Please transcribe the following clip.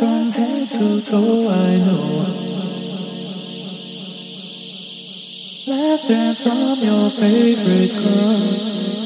from head to toe, I know. Lap dance from your favorite girl.